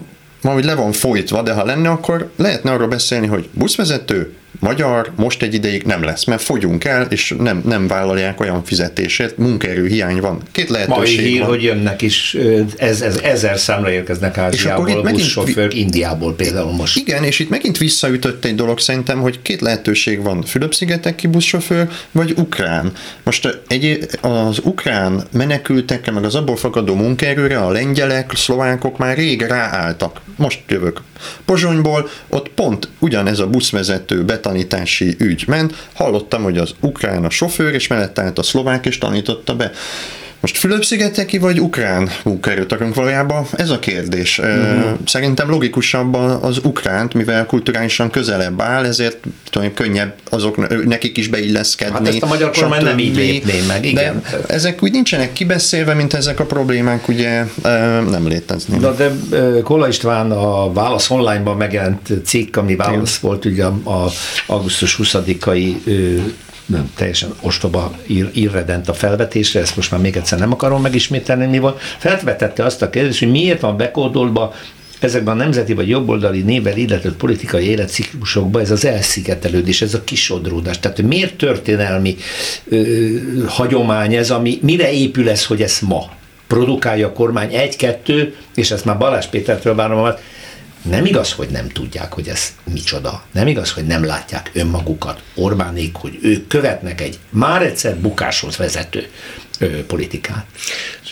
hogy le van folytva, de ha lenne, akkor lehetne arról beszélni, hogy buszvezető, magyar most egy ideig nem lesz, mert fogyunk el, és nem, nem vállalják olyan fizetését, munkaerő hiány van. Két lehetőség Mai hír, van. hogy jönnek is, ez, ez, ezer számra érkeznek Ázsiából, buszsofőr, Indiából például most. Igen, és itt megint visszaütött egy dolog szerintem, hogy két lehetőség van, Fülöp-szigeteki buszsofőr, vagy ukrán. Most egy, az ukrán menekültekre, meg az abból fakadó munkaerőre a lengyelek, szlovákok már rég ráálltak. Most jövök Pozsonyból, ott pont ugyanez a buszvezető betanítási ügy ment. Hallottam, hogy az ukrán a sofőr, és mellett állt a szlovák, és tanította be. Most Fülöp-szigeteki vagy ukrán munkaerőt akarunk valójában? Ez a kérdés. Uh-huh. Szerintem logikusabb az ukránt, mivel kulturálisan közelebb áll, ezért tudom, könnyebb azok, nekik is beilleszkedni. Hát ezt a magyar kormány nem így lépné meg, igen. De ezek úgy nincsenek kibeszélve, mint ezek a problémák ugye nem léteznek. Na de Kola István a Válasz online-ban megjelent cikk, ami válasz volt ugye a, a augusztus 20-ai nem, teljesen ostoba, ir, irredent a felvetésre, ezt most már még egyszer nem akarom megismételni, mi van. Felvetette azt a kérdést, hogy miért van bekódolva ezekben a nemzeti vagy jobboldali nével illetett politikai életciklusokban ez az elszigetelődés, ez a kisodródás. Tehát miért történelmi ö, hagyomány ez, ami, mire épül ez, hogy ez ma? Produkálja a kormány egy-kettő, és ezt már Balázs Pétertől várom, nem igaz, hogy nem tudják, hogy ez micsoda. Nem igaz, hogy nem látják önmagukat, Orbánék, hogy ők követnek egy már egyszer bukáshoz vezető politikát.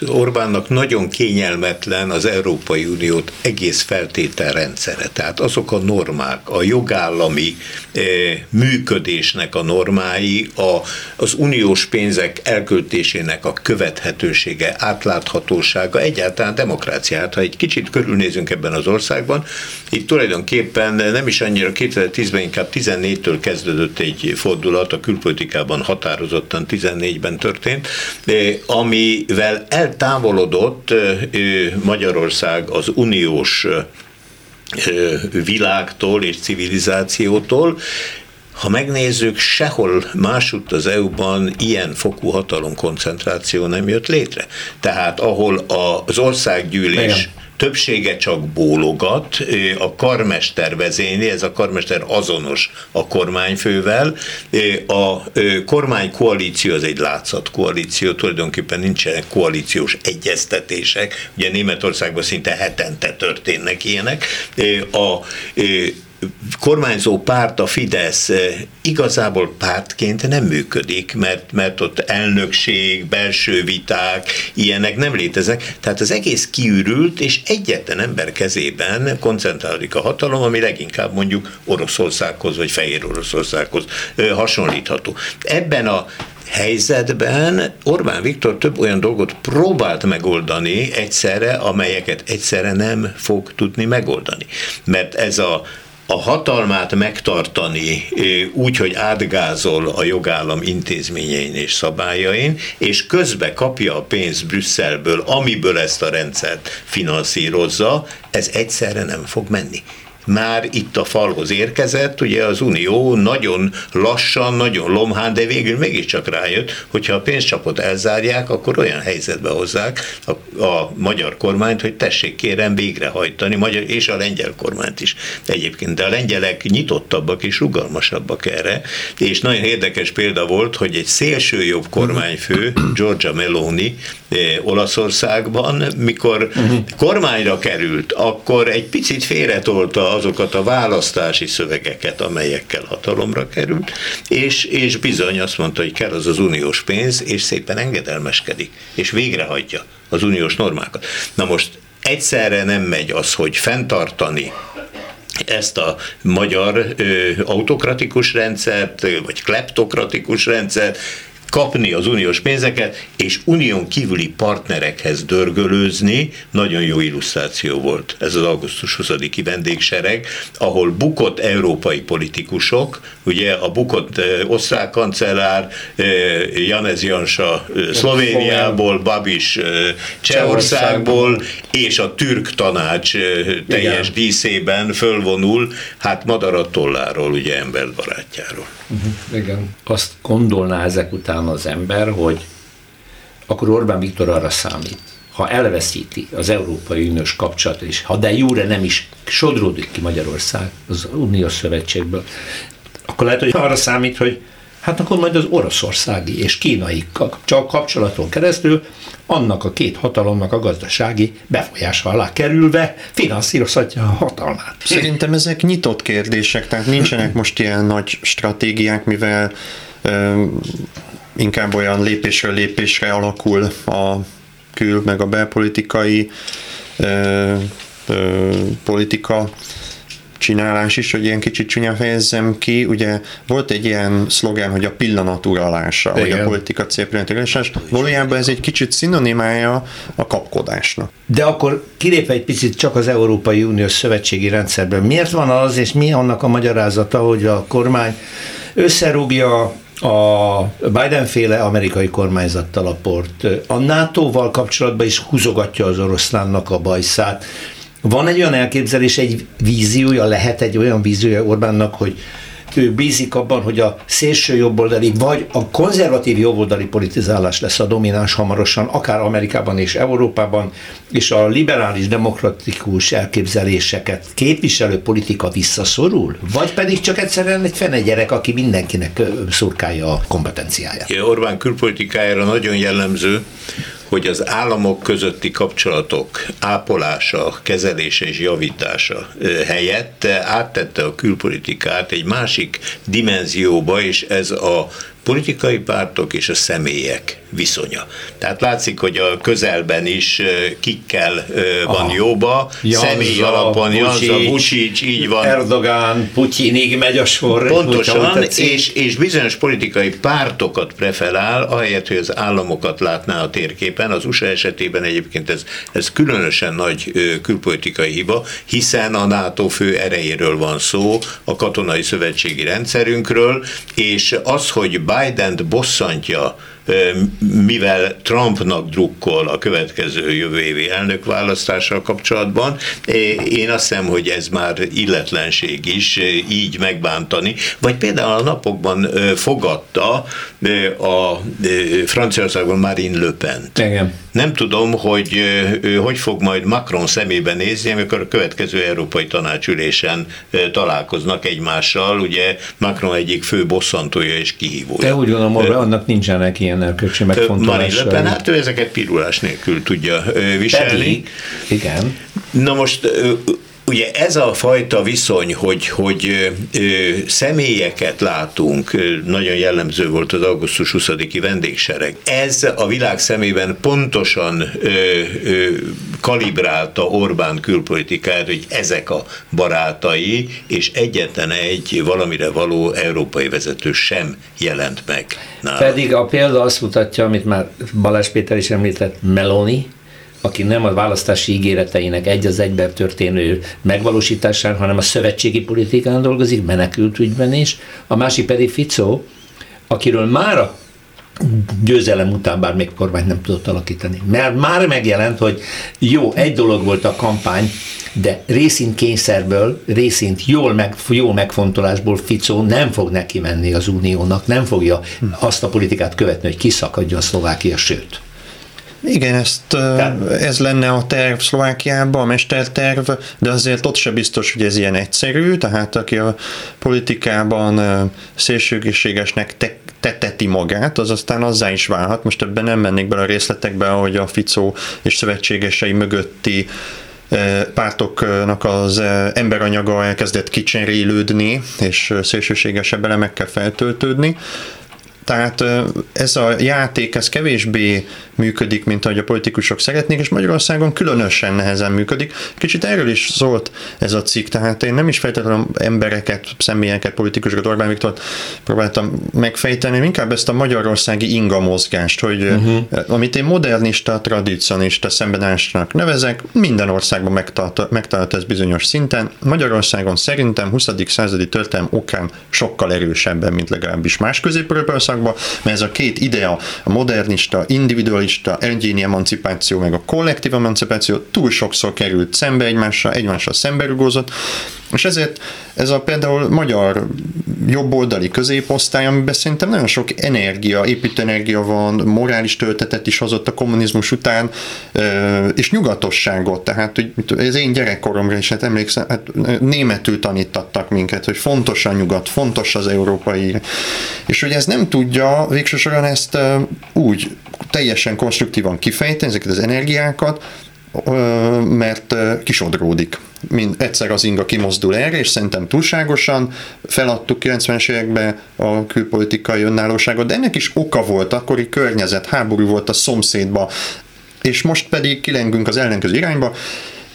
Orbánnak nagyon kényelmetlen az Európai Uniót egész feltételrendszere. Tehát azok a normák, a jogállami működésnek a normái, a, az uniós pénzek elköltésének a követhetősége, átláthatósága, egyáltalán demokráciát. Ha egy kicsit körülnézünk ebben az országban, itt tulajdonképpen nem is annyira 2010-ben, inkább 14-től kezdődött egy fordulat, a külpolitikában határozottan 14-ben történt, eh, amivel el eltávolodott Magyarország az uniós világtól és civilizációtól, ha megnézzük, sehol másutt az EU-ban ilyen fokú hatalomkoncentráció nem jött létre. Tehát ahol az országgyűlés Igen többsége csak bólogat, a karmester vezényli, ez a karmester azonos a kormányfővel, a kormánykoalíció az egy látszat koalíció, tulajdonképpen nincsenek koalíciós egyeztetések, ugye Németországban szinte hetente történnek ilyenek, a kormányzó párt, a Fidesz eh, igazából pártként nem működik, mert, mert ott elnökség, belső viták, ilyenek nem léteznek. Tehát az egész kiürült, és egyetlen ember kezében koncentrálódik a hatalom, ami leginkább mondjuk Oroszországhoz, vagy Fehér Oroszországhoz eh, hasonlítható. Ebben a helyzetben Orbán Viktor több olyan dolgot próbált megoldani egyszerre, amelyeket egyszerre nem fog tudni megoldani. Mert ez a a hatalmát megtartani úgy, hogy átgázol a jogállam intézményein és szabályain, és közbe kapja a pénzt Brüsszelből, amiből ezt a rendszert finanszírozza, ez egyszerre nem fog menni már itt a falhoz érkezett, ugye az Unió nagyon lassan, nagyon lomhán, de végül mégiscsak rájött, hogyha a pénzcsapot elzárják, akkor olyan helyzetbe hozzák a, a magyar kormányt, hogy tessék kérem végrehajtani, magyar és a lengyel kormányt is egyébként, de a lengyelek nyitottabbak és rugalmasabbak erre, és nagyon érdekes példa volt, hogy egy szélső jobb kormányfő, Giorgia Meloni eh, Olaszországban, mikor uh-huh. kormányra került, akkor egy picit félretolta azokat a választási szövegeket, amelyekkel hatalomra került, és, és bizony azt mondta, hogy kell az az uniós pénz, és szépen engedelmeskedik, és végrehajtja az uniós normákat. Na most egyszerre nem megy az, hogy fenntartani ezt a magyar ö, autokratikus rendszert, vagy kleptokratikus rendszert, kapni az uniós pénzeket, és unión kívüli partnerekhez dörgölőzni, nagyon jó illusztráció volt ez az augusztus 20-i vendégsereg, ahol bukott európai politikusok, ugye a bukott osztrák kancellár, Janez Jansa Szlovéniából, Babis Csehországból, és a türk tanács teljes Igen. díszében fölvonul, hát madaratolláról, ugye emberbarátjáról. Uh-huh. Igen. Azt gondolná ezek után az ember, hogy akkor Orbán Viktor arra számít, ha elveszíti az Európai Uniós kapcsolatot, és ha de jóre nem is sodródik ki Magyarország az Uniós Szövetségből, akkor lehet, hogy arra számít, hogy hát akkor majd az oroszországi és kínai kapcsolaton keresztül annak a két hatalomnak a gazdasági befolyása alá kerülve finanszírozhatja a hatalmát. Szerintem ezek nyitott kérdések, tehát nincsenek most ilyen nagy stratégiák, mivel inkább olyan lépésről lépésre alakul a kül- meg a belpolitikai ö, ö, politika csinálás is, hogy ilyen kicsit csúnyán fejezzem ki, ugye volt egy ilyen szlogán, hogy a pillanat uralása, vagy a politika célpillanat valójában ez egy kicsit szinonimája a kapkodásnak. De akkor kilépve egy picit csak az Európai Uniós szövetségi rendszerben, miért van az, és mi annak a magyarázata, hogy a kormány összerúgja a Biden-féle amerikai kormányzattal a port, a NATO-val kapcsolatban is húzogatja az oroszlánnak a bajszát, van egy olyan elképzelés, egy víziója, lehet egy olyan víziója Orbánnak, hogy ő bízik abban, hogy a szélső jobboldali vagy a konzervatív jobboldali politizálás lesz a domináns hamarosan, akár Amerikában és Európában, és a liberális demokratikus elképzeléseket képviselő politika visszaszorul? Vagy pedig csak egyszerűen egy fene gyerek, aki mindenkinek szurkálja a kompetenciáját? Orbán külpolitikájára nagyon jellemző, hogy az államok közötti kapcsolatok ápolása, kezelése és javítása helyett áttette a külpolitikát egy másik dimenzióba, és ez a politikai pártok és a személyek viszonya. Tehát látszik, hogy a közelben is kikkel van Aha. jóba, Janza, személy alapon, Janza, Vucic, így van. Erdogán, Putyinig megy a sor. Pontosan, és, és bizonyos politikai pártokat preferál, ahelyett, hogy az államokat látná a térképen. Az USA esetében egyébként ez, ez különösen nagy külpolitikai hiba, hiszen a NATO fő erejéről van szó, a katonai szövetségi rendszerünkről, és az, hogy Biden-t bosszantja mivel Trumpnak drukkol a következő jövő évi elnökválasztással kapcsolatban. Én azt hiszem, hogy ez már illetlenség is így megbántani. Vagy például a napokban fogadta a Franciaországban Marine Le Pen. Igen. Nem tudom, hogy hogy fog majd Macron szemébe nézni, amikor a következő Európai Tanácsülésen találkoznak egymással. Ugye Macron egyik fő bosszantója és kihívója. De úgy gondolom, annak nincsenek ilyen ilyen erkölcsi megfontolásai. Marine hát ő ezeket pirulás nélkül tudja viselni. Pedig, igen. Na most ugye ez a fajta viszony, hogy, hogy ö, személyeket látunk, nagyon jellemző volt az augusztus 20-i vendégsereg. Ez a világ szemében pontosan ö, ö, kalibrálta Orbán külpolitikáját, hogy ezek a barátai, és egyetlen egy valamire való európai vezető sem jelent meg. Nála. Pedig a példa azt mutatja, amit már Balázs Péter is említett, Meloni, aki nem a választási ígéreteinek egy az egyben történő megvalósításán, hanem a szövetségi politikán dolgozik, menekült ügyben is, a másik pedig Ficó, akiről már a győzelem után bár még kormányt nem tudott alakítani. Mert már megjelent, hogy jó, egy dolog volt a kampány, de részint kényszerből, részint jól, meg, jól megfontolásból Ficó nem fog neki menni az uniónak, nem fogja azt a politikát követni, hogy kiszakadjon Szlovákia, sőt. Igen, ezt, Tehát, ez lenne a terv Szlovákiában, a mesterterv, de azért ott se biztos, hogy ez ilyen egyszerű, tehát aki a politikában szélsőségesnek te, teteti magát, az aztán azzá is válhat. Most ebben nem mennék bele a részletekbe, hogy a Ficó és szövetségesei mögötti pártoknak az emberanyaga elkezdett kicserélődni, és szélsőségesebb elemekkel feltöltődni. Tehát ez a játék, ez kevésbé működik, mint ahogy a politikusok szeretnék, és Magyarországon különösen nehezen működik. Kicsit erről is szólt ez a cikk, tehát én nem is feltétlenül embereket, személyeket, politikusokat, Orbán Viktor próbáltam megfejteni, inkább ezt a magyarországi inga mozgást, hogy uh-huh. amit én modernista, tradicionista szembenállásnak nevezek, minden országban megtalált ez bizonyos szinten. Magyarországon szerintem 20. századi történelem okán sokkal erősebben, mint legalábbis más közép mert ez a két idea, a modernista, individualista egyéni emancipáció, meg a kollektív emancipáció túl sokszor került szembe egymással, egymással szemberugózott, és ezért ez a például magyar jobboldali középosztály, amiben szerintem nagyon sok energia, építőenergia van, morális töltetet is hozott a kommunizmus után, és nyugatosságot, tehát hogy ez én gyerekkoromra is, hát emlékszem, hát németül tanítattak minket, hogy fontos a nyugat, fontos az európai, és hogy ez nem tudja végső soron ezt úgy teljesen konstruktívan kifejteni ezeket az energiákat, mert kisodródik. Mind egyszer az inga kimozdul erre, és szerintem túlságosan feladtuk 90-es években a külpolitikai önállóságot, de ennek is oka volt, akkori környezet, háború volt a szomszédba, és most pedig kilengünk az ellenkező irányba,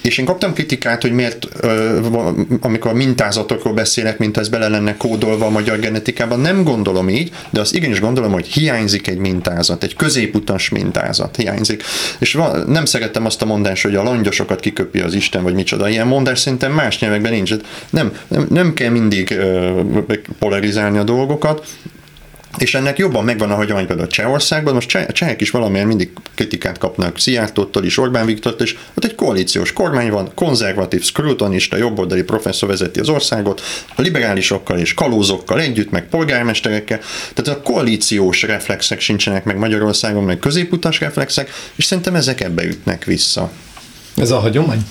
és én kaptam kritikát, hogy miért, amikor mintázatokról beszélek, mint ez bele lenne kódolva a magyar genetikában, nem gondolom így, de azt igenis gondolom, hogy hiányzik egy mintázat, egy középutas mintázat hiányzik. És nem szerettem azt a mondást, hogy a langyosokat kiköpi az Isten, vagy micsoda. Ilyen mondás szerintem más nyelvekben nincs. Nem, nem, nem kell mindig polarizálni a dolgokat, és ennek jobban megvan a hagyomány például Csehországban, most a csehek is valamilyen mindig kritikát kapnak Szijjártótól is, Orbán Viktortól is, ott egy koalíciós kormány van, konzervatív, skrutonista, jobboldali professzor vezeti az országot, a liberálisokkal és kalózokkal együtt, meg polgármesterekkel, tehát a koalíciós reflexek sincsenek meg Magyarországon, meg középutas reflexek, és szerintem ezek ebbe ütnek vissza. Ez a hagyomány?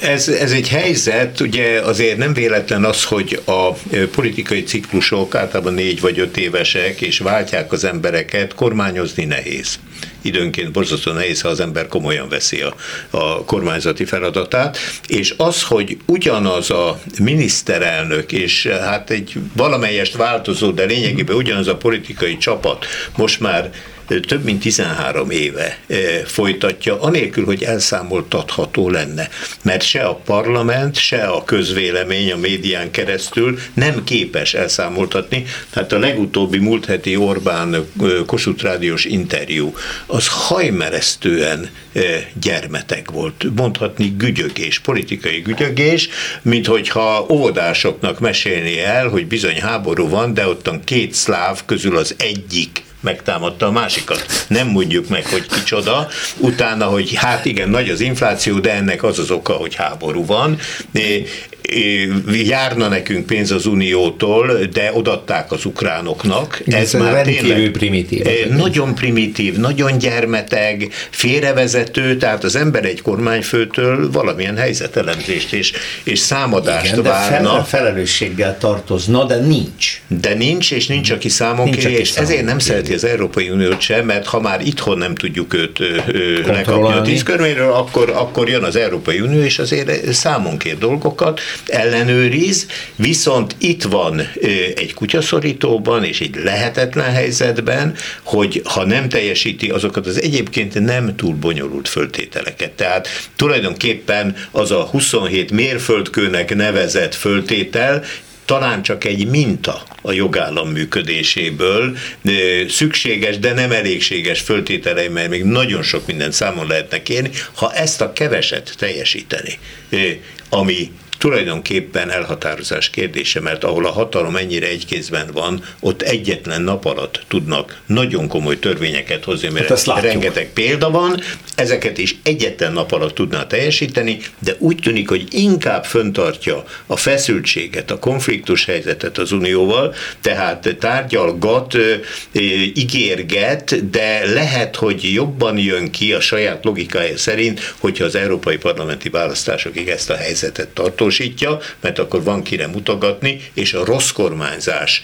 Ez, ez egy helyzet, ugye azért nem véletlen az, hogy a politikai ciklusok általában négy vagy öt évesek, és váltják az embereket, kormányozni nehéz. Időnként borzasztó nehéz, ha az ember komolyan veszi a, a kormányzati feladatát, és az, hogy ugyanaz a miniszterelnök, és hát egy valamelyest változó, de lényegében ugyanaz a politikai csapat most már több mint 13 éve folytatja, anélkül, hogy elszámoltatható lenne. Mert se a parlament, se a közvélemény a médián keresztül nem képes elszámoltatni. Hát a legutóbbi múlt heti Orbán Kossuth Rádiós interjú az hajmeresztően gyermetek volt. Mondhatni gügyögés, politikai gügyögés, mint hogyha óvodásoknak mesélni el, hogy bizony háború van, de ottan két szláv közül az egyik megtámadta a másikat. Nem mondjuk meg, hogy kicsoda. Utána, hogy hát igen, nagy az infláció, de ennek az az oka, hogy háború van járna nekünk pénz az Uniótól, de odatták az ukránoknak. Ez, Ez már tényleg primitív. Nagyon primitív, nagyon gyermeteg, félrevezető, tehát az ember egy kormányfőtől valamilyen helyzetelemzést és, és számadást Igen, várna. De felelősséggel tartozna, de nincs. De nincs, és nincs, aki számon kérje, és ezért nem szereti az Európai Uniót sem, mert ha már itthon nem tudjuk őt lekapni a tízkörméről, akkor, akkor jön az Európai Unió, és azért számon kér dolgokat, ellenőriz, viszont itt van egy kutyaszorítóban és egy lehetetlen helyzetben, hogy ha nem teljesíti azokat az egyébként nem túl bonyolult föltételeket. Tehát tulajdonképpen az a 27 mérföldkőnek nevezett föltétel talán csak egy minta a jogállam működéséből, szükséges, de nem elégséges föltételei, mert még nagyon sok mindent számon lehetne kérni, ha ezt a keveset teljesíteni, ami tulajdonképpen elhatározás kérdése, mert ahol a hatalom ennyire egy kézben van, ott egyetlen nap alatt tudnak nagyon komoly törvényeket hozni, mert hát rengeteg példa van, ezeket is egyetlen nap alatt tudná teljesíteni, de úgy tűnik, hogy inkább föntartja a feszültséget, a konfliktus helyzetet az Unióval, tehát tárgyalgat, ígérget, de lehet, hogy jobban jön ki a saját logikája szerint, hogyha az európai parlamenti választásokig ezt a helyzetet tartó biztosítja, mert akkor van kire mutogatni, és a rossz kormányzás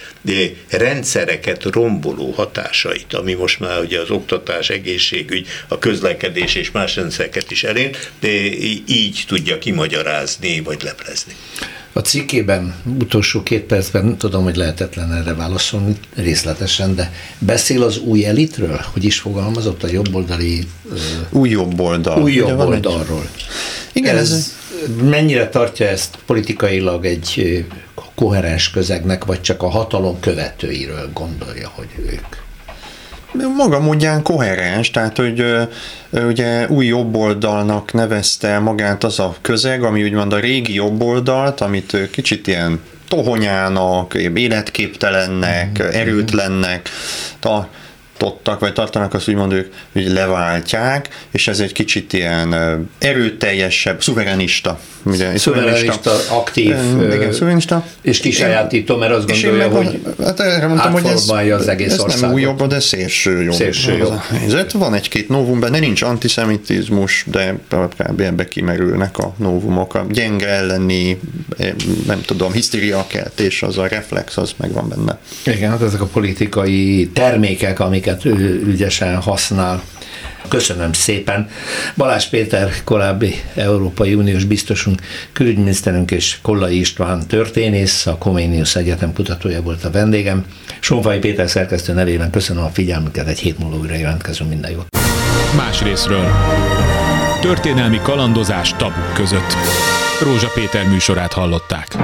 rendszereket romboló hatásait, ami most már ugye az oktatás, egészségügy, a közlekedés és más rendszereket is elér, így tudja kimagyarázni vagy leplezni. A cikkében utolsó két percben tudom, hogy lehetetlen erre válaszolni részletesen, de beszél az új elitről, hogy is fogalmazott a jobboldali... Új jobboldal. Új jobboldalról. Igen, ez, ez mennyire tartja ezt politikailag egy koherens közegnek, vagy csak a hatalom követőiről gondolja, hogy ők? Maga módján koherens, tehát hogy ugye új jobboldalnak nevezte magát az a közeg, ami úgymond a régi jobboldalt, amit kicsit ilyen tohonyának, életképtelennek, mm-hmm. erőtlennek, ta, tartottak, vagy tartanak azt úgymond ők, hogy leváltják, és ez egy kicsit ilyen erőteljesebb, szuverenista. Ugye, szuverenista, aktív, igen, szuverenista. És kisajátító, mert azt gondolja, hogy hát erre mondtam, hogy ez, az egész ez országot. nem új jobb, de szélső jobb. Szélső jobb. Van egy-két novum, de nincs antiszemitizmus, de kb. ebbe kimerülnek a novumok. A gyenge elleni, nem tudom, hisztériakeltés, az a reflex, az megvan benne. Igen, hát ezek a politikai termékek, amiket amiket ügyesen használ. Köszönöm szépen. Balázs Péter, korábbi Európai Uniós biztosunk, külügyminiszterünk és Kollai István történész, a Comenius Egyetem kutatója volt a vendégem. Sonfai Péter szerkesztő nevében köszönöm a figyelmüket, egy hét múlva újra jelentkezünk, minden jót. Más részről. Történelmi kalandozás tabuk között. Rózsa Péter műsorát hallották.